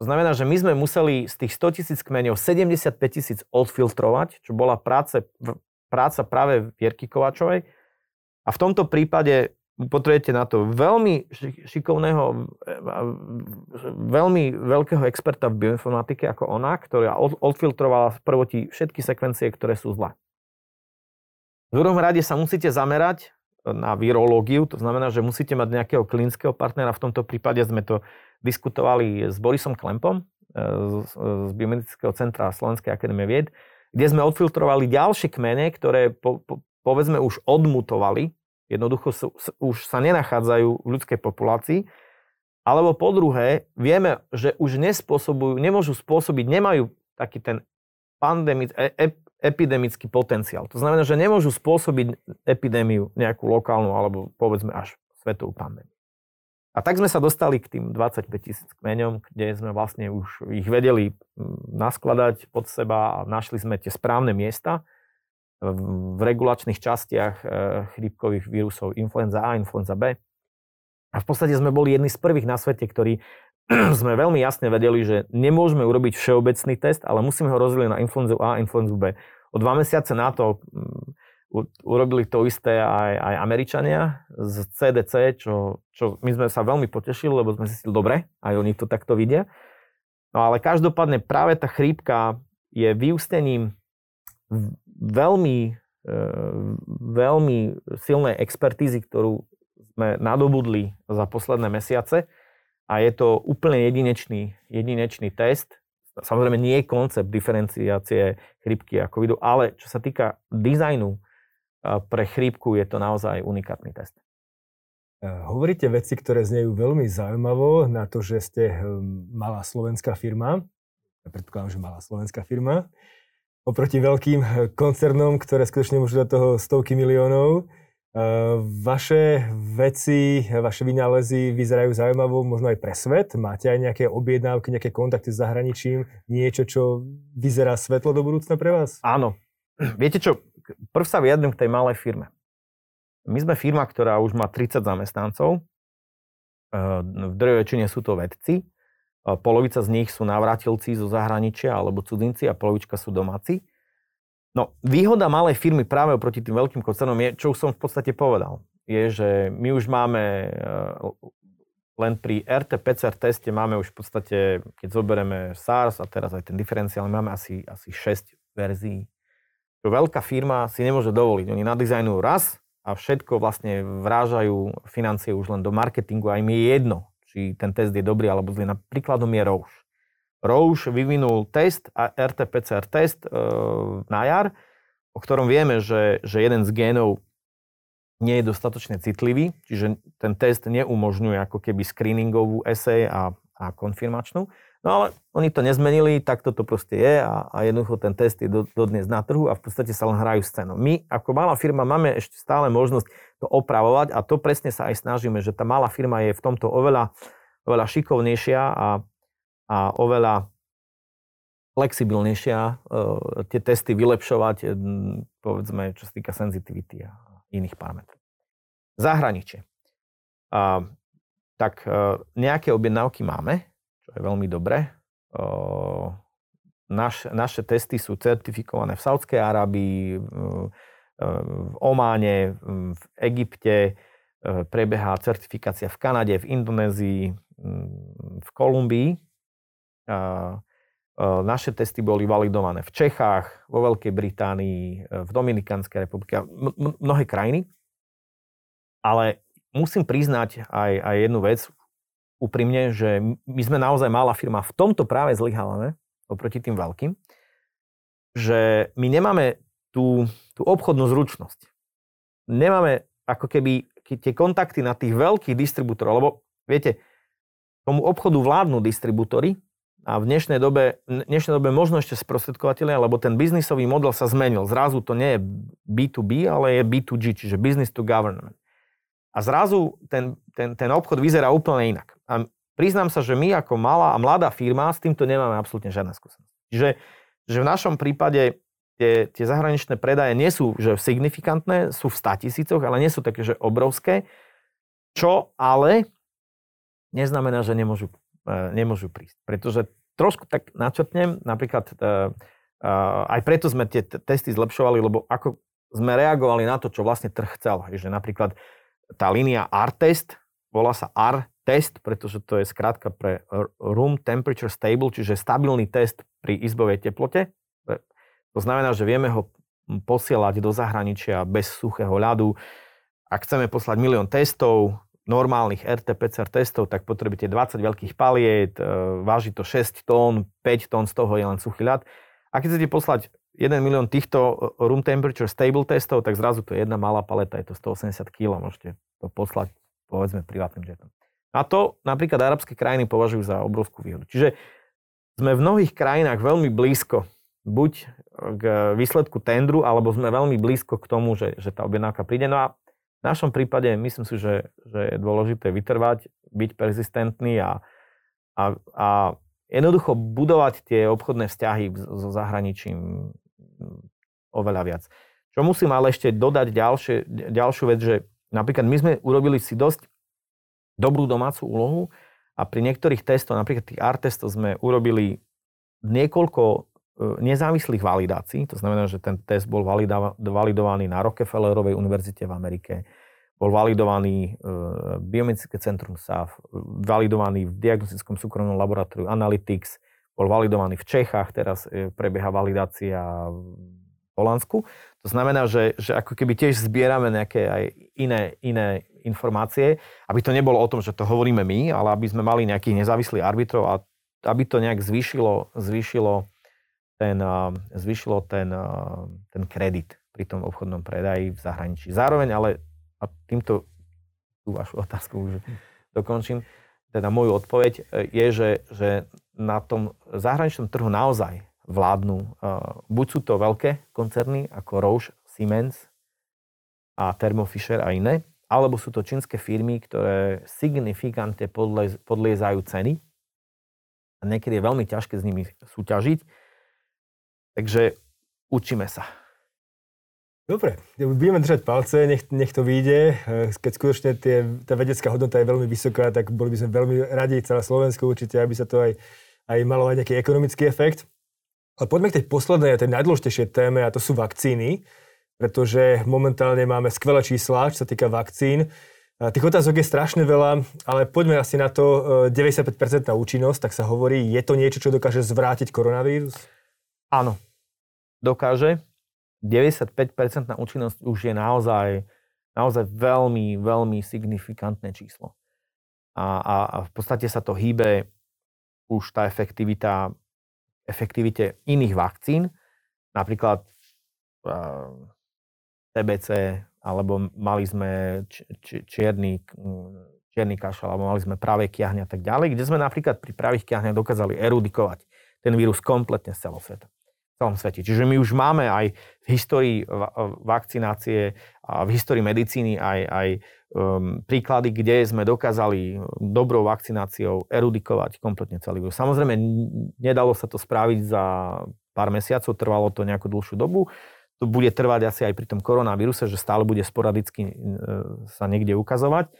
To znamená, že my sme museli z tých 100 tisíc kmeňov 75 tisíc odfiltrovať, čo bola práce, práca práve Vierky Kovačovej. A v tomto prípade potrebujete na to veľmi šikovného, veľmi veľkého experta v bioinformatike ako ona, ktorá odfiltrovala v prvoti všetky sekvencie, ktoré sú zlé. V druhom rade sa musíte zamerať na virológiu, to znamená, že musíte mať nejakého klinického partnera. V tomto prípade sme to diskutovali s Borisom Klempom e, z, z Biomedického centra Slovenskej akadémie vied, kde sme odfiltrovali ďalšie kmene, ktoré po, po, povedzme už odmutovali, jednoducho sú, už sa nenachádzajú v ľudskej populácii, alebo po druhé, vieme, že už nespôsobujú, nemôžu spôsobiť, nemajú taký ten pandemic, e, e, epidemický potenciál. To znamená, že nemôžu spôsobiť epidémiu nejakú lokálnu alebo povedzme až svetovú pandémiu. A tak sme sa dostali k tým 25 tisíc kmeňom, kde sme vlastne už ich vedeli naskladať pod seba a našli sme tie správne miesta v regulačných častiach e, chrípkových vírusov influenza A, influenza B. A v podstate sme boli jedni z prvých na svete, ktorí sme veľmi jasne vedeli, že nemôžeme urobiť všeobecný test, ale musíme ho rozdeliť na influenzu A a influenzu B. O dva mesiace na to urobili to isté aj, aj Američania z CDC, čo, čo my sme sa veľmi potešili, lebo sme si dobre, aj oni to takto vidia. No ale každopádne práve tá chrípka je vyústením veľmi, e, veľmi silnej expertízy, ktorú sme nadobudli za posledné mesiace a je to úplne jedinečný, jedinečný test. Samozrejme nie je koncept diferenciácie chrípky a covidu, ale čo sa týka dizajnu pre chrípku, je to naozaj unikátny test. Hovoríte veci, ktoré znejú veľmi zaujímavo na to, že ste hm, malá slovenská firma. Ja predpokladám, že malá slovenská firma. Oproti veľkým hm, koncernom, ktoré skutočne môžu do toho stovky miliónov. Vaše veci, vaše vynálezy vyzerajú zaujímavo možno aj pre svet. Máte aj nejaké objednávky, nejaké kontakty s zahraničím, niečo, čo vyzerá svetlo do budúcna pre vás? Áno. Viete čo, prv sa vyjadrím k tej malej firme. My sme firma, ktorá už má 30 zamestnancov. V druhej väčšine sú to vedci. Polovica z nich sú navrátilci zo zahraničia alebo cudzinci a polovička sú domáci. No, výhoda malej firmy práve oproti tým veľkým koncernom je, čo už som v podstate povedal, je, že my už máme eh, len pri RT-PCR teste máme už v podstate, keď zoberieme SARS a teraz aj ten diferenciál, máme asi, asi 6 verzií. Čo veľká firma si nemôže dovoliť. Oni nadizajnujú raz a všetko vlastne vrážajú financie už len do marketingu a im je jedno, či ten test je dobrý alebo zlý. Napríkladom je Roche. Roche vyvinul test, RT-PCR test e, na jar, o ktorom vieme, že, že jeden z génov nie je dostatočne citlivý, čiže ten test neumožňuje ako keby screeningovú esej a, a konfirmačnú. No ale oni to nezmenili, tak toto proste je a, a jednoducho ten test je do, dodnes na trhu a v podstate sa len hrajú s cenou. My ako malá firma máme ešte stále možnosť to opravovať a to presne sa aj snažíme, že tá malá firma je v tomto oveľa, oveľa šikovnejšia a, a oveľa flexibilnejšia uh, tie testy vylepšovať, povedzme, čo sa týka senzitivity a iných parametrov. Zahraničie. A, tak e, nejaké objednávky máme, čo je veľmi dobré. Naš, naše testy sú certifikované v Saudskej Arábii, v, v Ománe, v Egypte, prebieha certifikácia v Kanade, v Indonézii, v Kolumbii. Naše testy boli validované v Čechách, vo Veľkej Británii, v Dominikánskej republike, mnohé krajiny. Ale musím priznať aj, aj jednu vec úprimne, že my sme naozaj malá firma. V tomto práve zlyhávame oproti tým veľkým, že my nemáme tú, tú obchodnú zručnosť. Nemáme ako keby tie kontakty na tých veľkých distribútorov, lebo viete, tomu obchodu vládnu distribútory, a v dnešnej dobe, dnešnej dobe možno ešte sprostredkovateľia, lebo ten biznisový model sa zmenil. Zrazu to nie je B2B, ale je B2G, čiže business to government. A zrazu ten, ten, ten obchod vyzerá úplne inak. A priznám sa, že my ako malá a mladá firma s týmto nemáme absolútne žiadne skúsenosti. Čiže že v našom prípade tie, tie zahraničné predaje nie sú že signifikantné, sú v 100 tisícoch, ale nie sú také, že obrovské, čo ale neznamená, že nemôžu E, nemôžu prísť. Pretože trošku tak načrtnem, napríklad e, e, aj preto sme tie testy zlepšovali, lebo ako sme reagovali na to, čo vlastne trh chcel. Že napríklad tá línia R-test, volá sa R-test, pretože to je skrátka pre Room Temperature Stable, čiže stabilný test pri izbovej teplote. To znamená, že vieme ho posielať do zahraničia bez suchého ľadu. Ak chceme poslať milión testov, normálnych RT-PCR testov, tak potrebujete 20 veľkých paliet, e, váži to 6 tón, 5 tón z toho je len suchý ľad. A keď chcete poslať 1 milión týchto e, room temperature stable testov, tak zrazu to je jedna malá paleta, je to 180 kg, môžete to poslať povedzme privátnym jetom. A to napríklad arabské krajiny považujú za obrovskú výhodu. Čiže sme v mnohých krajinách veľmi blízko buď k výsledku tendru, alebo sme veľmi blízko k tomu, že, že tá objednávka príde. No a v našom prípade myslím si, že, že je dôležité vytrvať, byť persistentný a, a, a jednoducho budovať tie obchodné vzťahy so zahraničím oveľa viac. Čo musím ale ešte dodať ďalšie, ďalšiu vec, že napríklad my sme urobili si dosť dobrú domácu úlohu a pri niektorých testoch, napríklad tých art testov sme urobili niekoľko E, nezávislých validácií, to znamená, že ten test bol validovaný na Rockefellerovej univerzite v Amerike, bol validovaný e, Biomedické centrum SAF, validovaný v diagnostickom súkromnom laboratóriu Analytics, bol validovaný v Čechách, teraz e, prebieha validácia v Holandsku. To znamená, že, že ako keby tiež zbierame nejaké aj iné, iné informácie, aby to nebolo o tom, že to hovoríme my, ale aby sme mali nejakých nezávislých arbitrov a aby to nejak zvýšilo, zvýšilo ten, zvyšilo ten, ten kredit pri tom obchodnom predaji v zahraničí. Zároveň ale, a týmto tú vašu otázku už dokončím, teda moju odpoveď e, je, že, že na tom zahraničnom trhu naozaj vládnu, buď sú to veľké koncerny ako Roche, Siemens a Thermo Fisher a iné, alebo sú to čínske firmy, ktoré signifikantne podliezajú ceny a niekedy je veľmi ťažké s nimi súťažiť Takže učíme sa. Dobre, budeme držať palce, nech, nech to vyjde. Keď skutočne tie, tá vedecká hodnota je veľmi vysoká, tak boli by sme veľmi radi, celé Slovensko určite, aby sa to aj, aj malo aj nejaký ekonomický efekt. Ale poďme k tej poslednej a tej najdôležitejšej téme, a to sú vakcíny, pretože momentálne máme skvelé čísla, čo sa týka vakcín. Tých otázok je strašne veľa, ale poďme asi na to 95% na účinnosť, tak sa hovorí, je to niečo, čo dokáže zvrátiť koronavírus? Áno, dokáže. 95% na účinnosť už je naozaj, naozaj veľmi, veľmi signifikantné číslo. A, a, a v podstate sa to hýbe už tá efektivita, efektivite iných vakcín, napríklad uh, TBC, alebo mali sme čierny, čierny kašel, alebo mali sme práve kiahne a tak ďalej, kde sme napríklad pri pravých kiahniach dokázali erudikovať ten vírus kompletne z celého sveta. Celom svete. Čiže my už máme aj v histórii vakcinácie a v histórii medicíny aj, aj um, príklady, kde sme dokázali dobrou vakcináciou erudikovať kompletne celý vírus. Samozrejme, nedalo sa to spraviť za pár mesiacov, trvalo to nejakú dlhšiu dobu, to bude trvať asi aj pri tom koronavíruse, že stále bude sporadicky e, sa niekde ukazovať,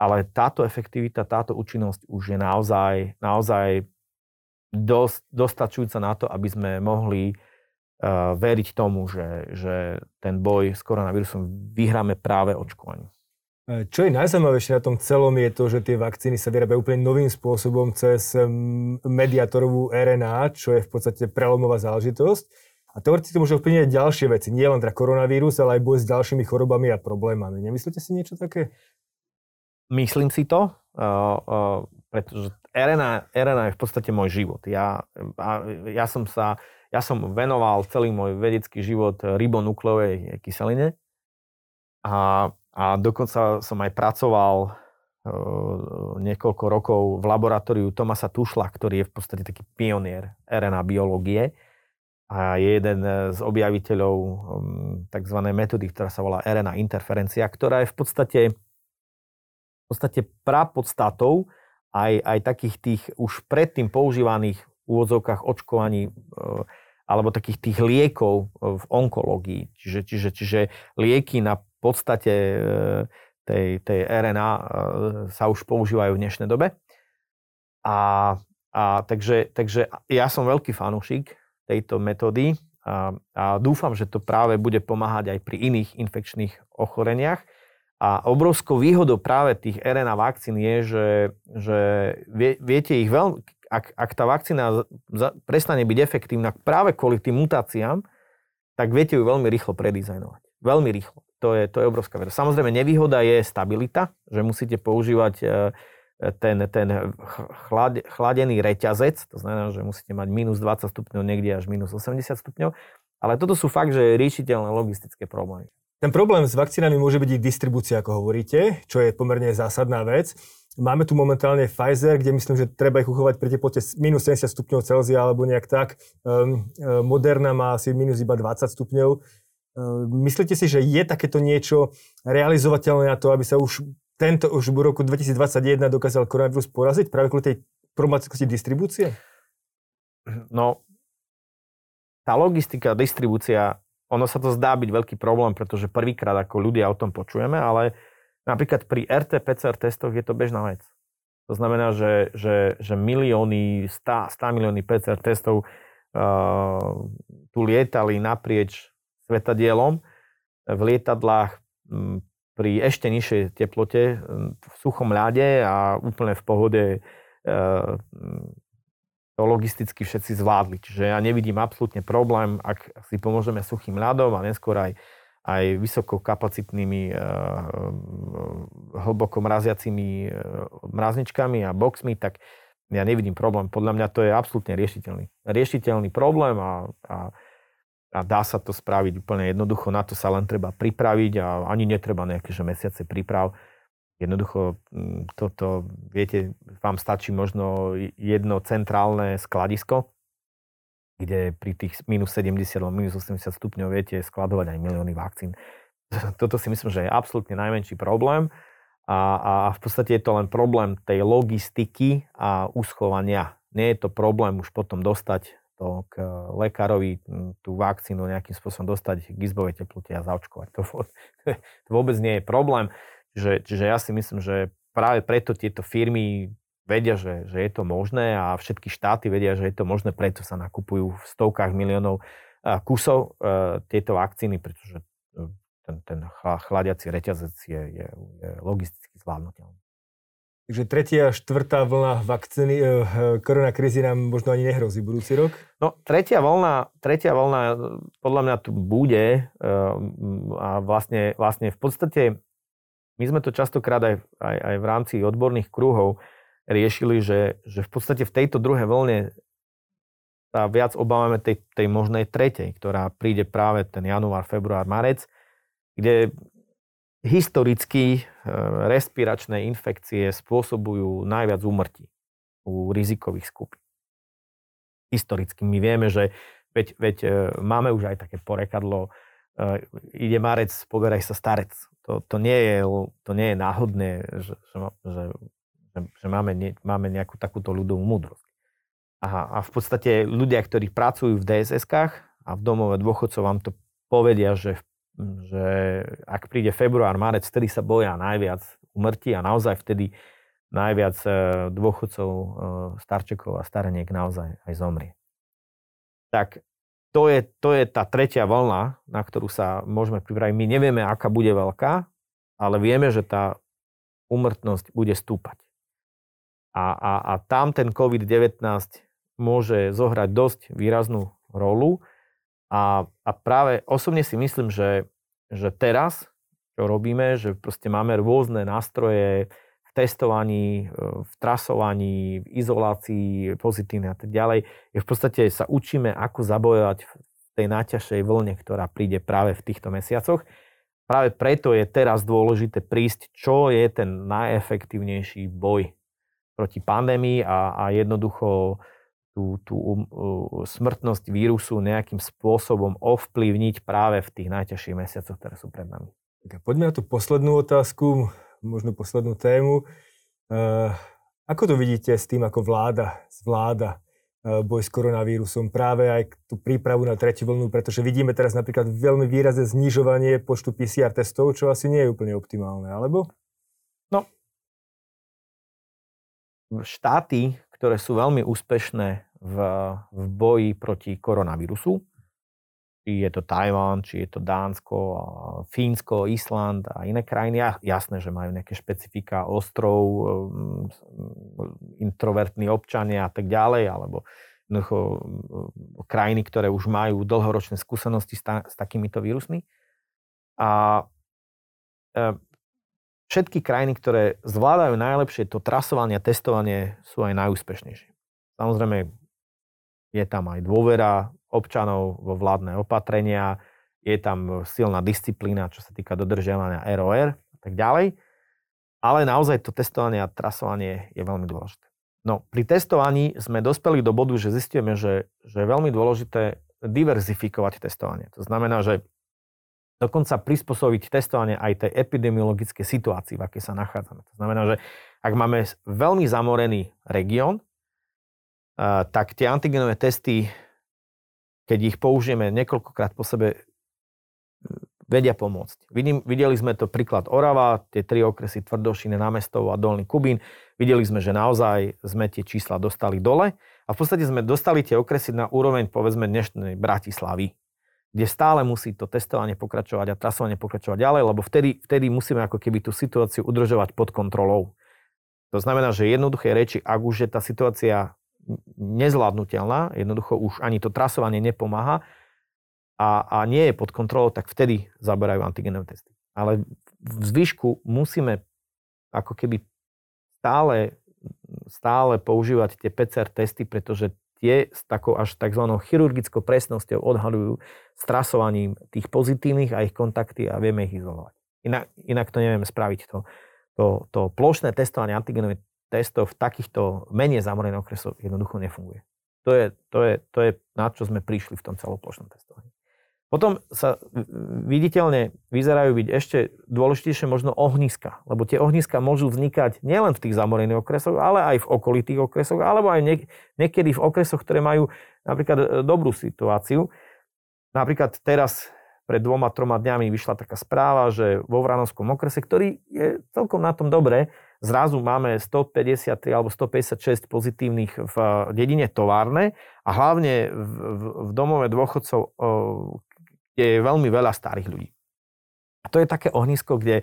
ale táto efektivita, táto účinnosť už je naozaj, naozaj dosť, dostačujúca na to, aby sme mohli uh, veriť tomu, že, že ten boj s koronavírusom vyhráme práve očkovaním. E, čo je najzaujímavejšie na tom celom je to, že tie vakcíny sa vyrábajú úplne novým spôsobom cez mediátorovú RNA, čo je v podstate prelomová záležitosť. A teoreticky to môže ovplyvniť ďalšie veci, nie len teda koronavírus, ale aj boj s ďalšími chorobami a problémami. Nemyslíte si niečo také? Myslím si to, pretože RNA, RNA je v podstate môj život. Ja, ja, som sa, ja som venoval celý môj vedecký život ribonukleovej kyseline a, a dokonca som aj pracoval uh, niekoľko rokov v laboratóriu Tomasa Tušla, ktorý je v podstate taký pionier RNA biológie a je jeden z objaviteľov tzv. metódy, ktorá sa volá RNA interferencia, ktorá je v podstate, v podstate prapodstatou aj, aj takých tých už predtým používaných úvodzovkách očkovaní e, alebo takých tých liekov v onkológii. Čiže, čiže, čiže lieky na podstate e, tej, tej RNA e, sa už používajú v dnešnej dobe. A, a takže, takže ja som veľký fanúšik tejto metódy a, a dúfam, že to práve bude pomáhať aj pri iných infekčných ochoreniach. A obrovskou výhodou práve tých RNA vakcín je, že, že vie, viete ich veľmi, ak, ak tá vakcína prestane byť efektívna práve kvôli tým mutáciám, tak viete ju veľmi rýchlo predizajnovať. Veľmi rýchlo. To je, to je obrovská veda. Samozrejme, nevýhoda je stabilita, že musíte používať e, ten, ten chlad, chladený reťazec, to znamená, že musíte mať minus 20 stupňov, niekde až minus 80 stupňov, ale toto sú fakt, že riešiteľné logistické problémy. Ten problém s vakcínami môže byť ich distribúcia, ako hovoríte, čo je pomerne zásadná vec. Máme tu momentálne Pfizer, kde myslím, že treba ich uchovať pri teplote minus 70 stupňov Celzia alebo nejak tak. Um, Moderna má asi minus iba 20 stupňov. Um, myslíte si, že je takéto niečo realizovateľné na to, aby sa už tento už v roku 2021 dokázal koronavírus poraziť práve kvôli tej problematikosti distribúcie? No, tá logistika, distribúcia, ono sa to zdá byť veľký problém, pretože prvýkrát ako ľudia o tom počujeme, ale napríklad pri RT-PCR testoch je to bežná vec. To znamená, že, že, že milióny, 100, 100 milióny PCR testov uh, tu lietali naprieč svetadielom v lietadlách pri ešte nižšej teplote v suchom ľade a úplne v pohode to logisticky všetci zvládli. Čiže ja nevidím absolútne problém, ak si pomôžeme suchým ľadom a neskôr aj, aj vysokokapacitnými, e, hlboko mraziacimi e, mrazničkami a boxmi, tak ja nevidím problém. Podľa mňa to je absolútne riešiteľný. Riešiteľný problém a, a a dá sa to spraviť úplne jednoducho, na to sa len treba pripraviť a ani netreba nejaké že mesiace príprav. Jednoducho mm, toto, viete, vám stačí možno jedno centrálne skladisko, kde pri tých minus 70 alebo minus 80 stupňov viete skladovať aj milióny vakcín. Toto si myslím, že je absolútne najmenší problém a, a v podstate je to len problém tej logistiky a uschovania. Nie je to problém už potom dostať to k lekárovi tú vakcínu nejakým spôsobom dostať k izbovej teplote a zaočkovať. To, to vôbec nie je problém. Čiže, čiže ja si myslím, že práve preto tieto firmy vedia, že, že je to možné a všetky štáty vedia, že je to možné, preto sa nakupujú v stovkách miliónov kusov e, tieto vakcíny, pretože e, ten, ten chladiaci reťazec je, je, je logisticky zvládnutelné. Takže tretia a štvrtá vlna vakcíny, koronakrízy nám možno ani nehrozí budúci rok? No, tretia vlna, tretia vlna podľa mňa tu bude a vlastne, vlastne v podstate my sme to častokrát aj, aj, aj v rámci odborných kruhov riešili, že, že v podstate v tejto druhej vlne sa viac obávame tej, tej možnej tretej, ktorá príde práve ten január, február, marec, kde historicky e, respiračné infekcie spôsobujú najviac úmrtí u rizikových skupín. Historicky my vieme, že veď, veď e, máme už aj také porekadlo, ide marec, poberaj sa starec. To, to, nie, je, to nie je náhodné, že, že, že, že máme, ne, máme nejakú takúto ľudovú múdrosť. A, a v podstate ľudia, ktorí pracujú v DSS-kách a v domove dôchodcov vám to povedia, že, že ak príde február, marec, vtedy sa boja najviac umrtí a naozaj vtedy najviac e, dôchodcov, e, starčekov a stareniek naozaj aj zomrie. Tak to je, to je tá tretia vlna, na ktorú sa môžeme pripraviť. My nevieme, aká bude veľká, ale vieme, že tá umrtnosť bude stúpať. A, a, a tam ten COVID-19 môže zohrať dosť výraznú rolu. A, a práve osobne si myslím, že, že teraz, čo robíme, že proste máme rôzne nástroje testovaní, v trasovaní, v izolácii pozitívne a tak ďalej, je v podstate sa učíme, ako zabojovať v tej najťažšej vlne, ktorá príde práve v týchto mesiacoch. Práve preto je teraz dôležité prísť, čo je ten najefektívnejší boj proti pandémii a, a jednoducho tú, tú um, uh, smrtnosť vírusu nejakým spôsobom ovplyvniť práve v tých najťažších mesiacoch, ktoré sú pred nami. Tak poďme na tú poslednú otázku, možno poslednú tému. Uh, ako to vidíte s tým, ako vláda zvláda uh, boj s koronavírusom, práve aj tú prípravu na tretiu vlnu, pretože vidíme teraz napríklad veľmi výrazné znižovanie počtu PCR testov, čo asi nie je úplne optimálne, alebo? No, štáty, ktoré sú veľmi úspešné v, v boji proti koronavírusu. Či je to Tajván, či je to Dánsko, Fínsko, Island a iné krajiny. Jasné, že majú nejaké špecifika ostrov, mm, introvertní občania a tak ďalej, alebo jednoducho mm, krajiny, ktoré už majú dlhoročné skúsenosti s, ta, s takýmito vírusmi. A e, všetky krajiny, ktoré zvládajú najlepšie to trasovanie a testovanie, sú aj najúspešnejšie. Samozrejme, je tam aj dôvera občanov vo vládne opatrenia, je tam silná disciplína, čo sa týka dodržiavania ROR a tak ďalej. Ale naozaj to testovanie a trasovanie je veľmi dôležité. No, pri testovaní sme dospeli do bodu, že zistíme, že, že je veľmi dôležité diverzifikovať testovanie. To znamená, že dokonca prispôsobiť testovanie aj tej epidemiologickej situácii, v akej sa nachádzame. To znamená, že ak máme veľmi zamorený región, tak tie antigenové testy, keď ich použijeme niekoľkokrát po sebe, vedia pomôcť. Videli sme to príklad Orava, tie tri okresy Tvrdošine, Námestov a Dolný Kubín. Videli sme, že naozaj sme tie čísla dostali dole a v podstate sme dostali tie okresy na úroveň povedzme dnešnej Bratislavy kde stále musí to testovanie pokračovať a trasovanie pokračovať ďalej, lebo vtedy, vtedy musíme ako keby tú situáciu udržovať pod kontrolou. To znamená, že jednoduché reči, ak už je tá situácia nezvládnutelná, jednoducho už ani to trasovanie nepomáha a, a nie je pod kontrolou, tak vtedy zaberajú antigenové testy. Ale v zvyšku musíme ako keby stále, stále používať tie PCR testy, pretože tie s takou až tzv. chirurgickou presnosťou odhalujú strasovaním tých pozitívnych a ich kontakty a vieme ich izolovať. Inak, inak to nevieme spraviť. To, to, to plošné testovanie antigenových testov v takýchto menej zamorených okresoch jednoducho nefunguje. To je, to, je, to je, na čo sme prišli v tom celoplošnom testovaní. Potom sa viditeľne vyzerajú byť ešte dôležitejšie možno ohniska, lebo tie ohniska môžu vznikať nielen v tých zamorených okresoch, ale aj v okolitých okresoch, alebo aj niek- niekedy v okresoch, ktoré majú napríklad e, dobrú situáciu. Napríklad teraz pred dvoma, troma dňami vyšla taká správa, že vo Vranovskom okrese, ktorý je celkom na tom dobre, zrazu máme 153 alebo 156 pozitívnych v dedine Továrne a hlavne v, v, domove dôchodcov, kde je veľmi veľa starých ľudí. A to je také ohnisko, kde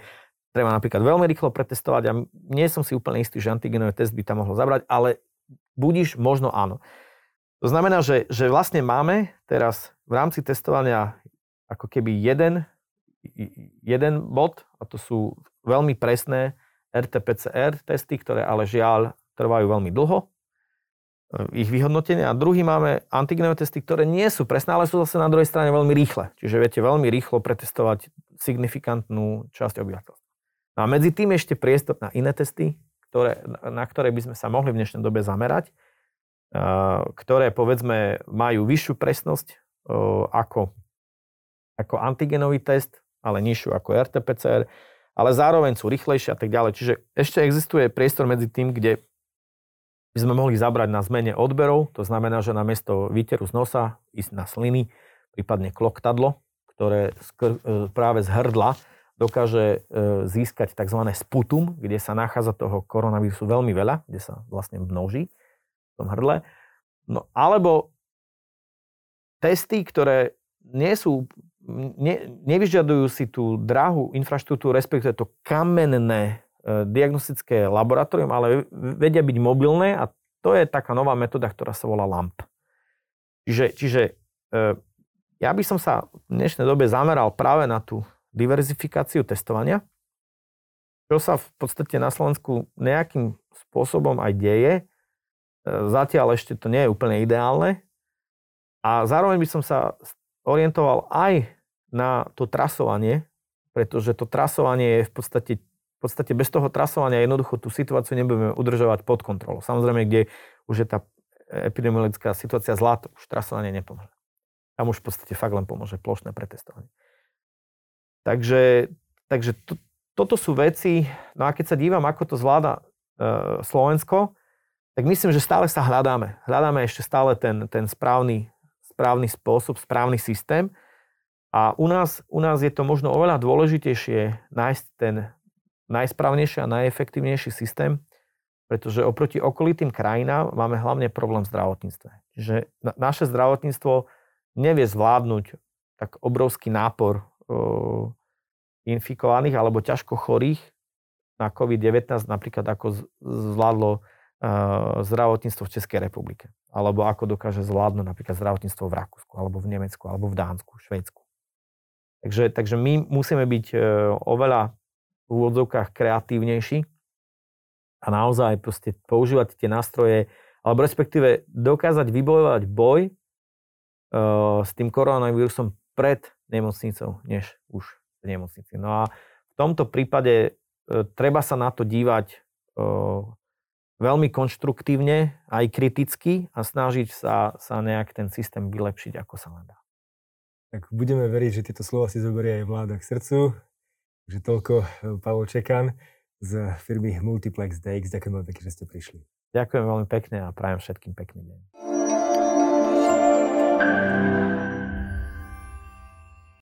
treba napríklad veľmi rýchlo pretestovať a nie som si úplne istý, že antigenový test by tam mohol zabrať, ale budíš, možno áno. To znamená, že, že vlastne máme teraz v rámci testovania ako keby jeden, jeden bod a to sú veľmi presné RT-PCR testy, ktoré ale žiaľ trvajú veľmi dlho ich vyhodnotenie. A druhý máme antigenové testy, ktoré nie sú presné, ale sú zase na druhej strane veľmi rýchle. Čiže viete veľmi rýchlo pretestovať signifikantnú časť obyvateľstva. No a medzi tým ešte priestor na iné testy, ktoré, na ktoré by sme sa mohli v dnešnej dobe zamerať, ktoré povedzme majú vyššiu presnosť ako, ako antigenový test, ale nižšiu ako RT-PCR, ale zároveň sú rýchlejšie a tak ďalej. Čiže ešte existuje priestor medzi tým, kde by sme mohli zabrať na zmene odberov, to znamená, že namiesto výteru z nosa ísť na sliny, prípadne kloktadlo, ktoré skr- e, práve z hrdla dokáže e, získať tzv. sputum, kde sa nachádza toho koronavírusu veľmi veľa, kde sa vlastne množí v tom hrdle. No, alebo testy, ktoré nie sú, ne, nevyžadujú si tú drahú infraštruktúru, respektíve to kamenné E, diagnostické laboratórium, ale vedia byť mobilné a to je taká nová metóda, ktorá sa volá LAMP. Čiže, čiže e, ja by som sa v dnešnej dobe zameral práve na tú diverzifikáciu testovania, čo sa v podstate na Slovensku nejakým spôsobom aj deje. E, zatiaľ ešte to nie je úplne ideálne. A zároveň by som sa orientoval aj na to trasovanie, pretože to trasovanie je v podstate v podstate bez toho trasovania jednoducho tú situáciu nebudeme udržovať pod kontrolou. Samozrejme, kde už je tá epidemiologická situácia zlá, to už trasovanie nepomôže. Tam už v podstate fakt len pomôže plošné pretestovanie. Takže, takže to, toto sú veci, no a keď sa dívam, ako to zvláda e, Slovensko, tak myslím, že stále sa hľadáme. Hľadáme ešte stále ten, ten správny, správny spôsob, správny systém. A u nás, u nás je to možno oveľa dôležitejšie nájsť ten najsprávnejší a najefektívnejší systém, pretože oproti okolitým krajinám máme hlavne problém v zdravotníctve. Čiže na, naše zdravotníctvo nevie zvládnuť tak obrovský nápor o, infikovaných alebo ťažko chorých na COVID-19, napríklad ako zvládlo zdravotníctvo v Českej republike. Alebo ako dokáže zvládnuť napríklad zdravotníctvo v Rakúsku, alebo v Nemecku, alebo v Dánsku, Švédsku. Takže, takže my musíme byť e, oveľa v úvodzovkách kreatívnejší a naozaj proste používať tie nástroje, alebo respektíve dokázať vybojovať boj uh, s tým koronavírusom pred nemocnicou, než už v nemocnici. No a v tomto prípade uh, treba sa na to dívať veľmi konštruktívne, aj kriticky a snažiť sa, sa nejak ten systém vylepšiť, ako sa len dá. Tak budeme veriť, že tieto slova si zoberie aj vláda k srdcu. Takže toľko eh, Pavel Čekan z firmy Multiplex DX. Ďakujem veľmi pekne, že ste prišli. Ďakujem veľmi pekne a prajem všetkým pekný deň. thank you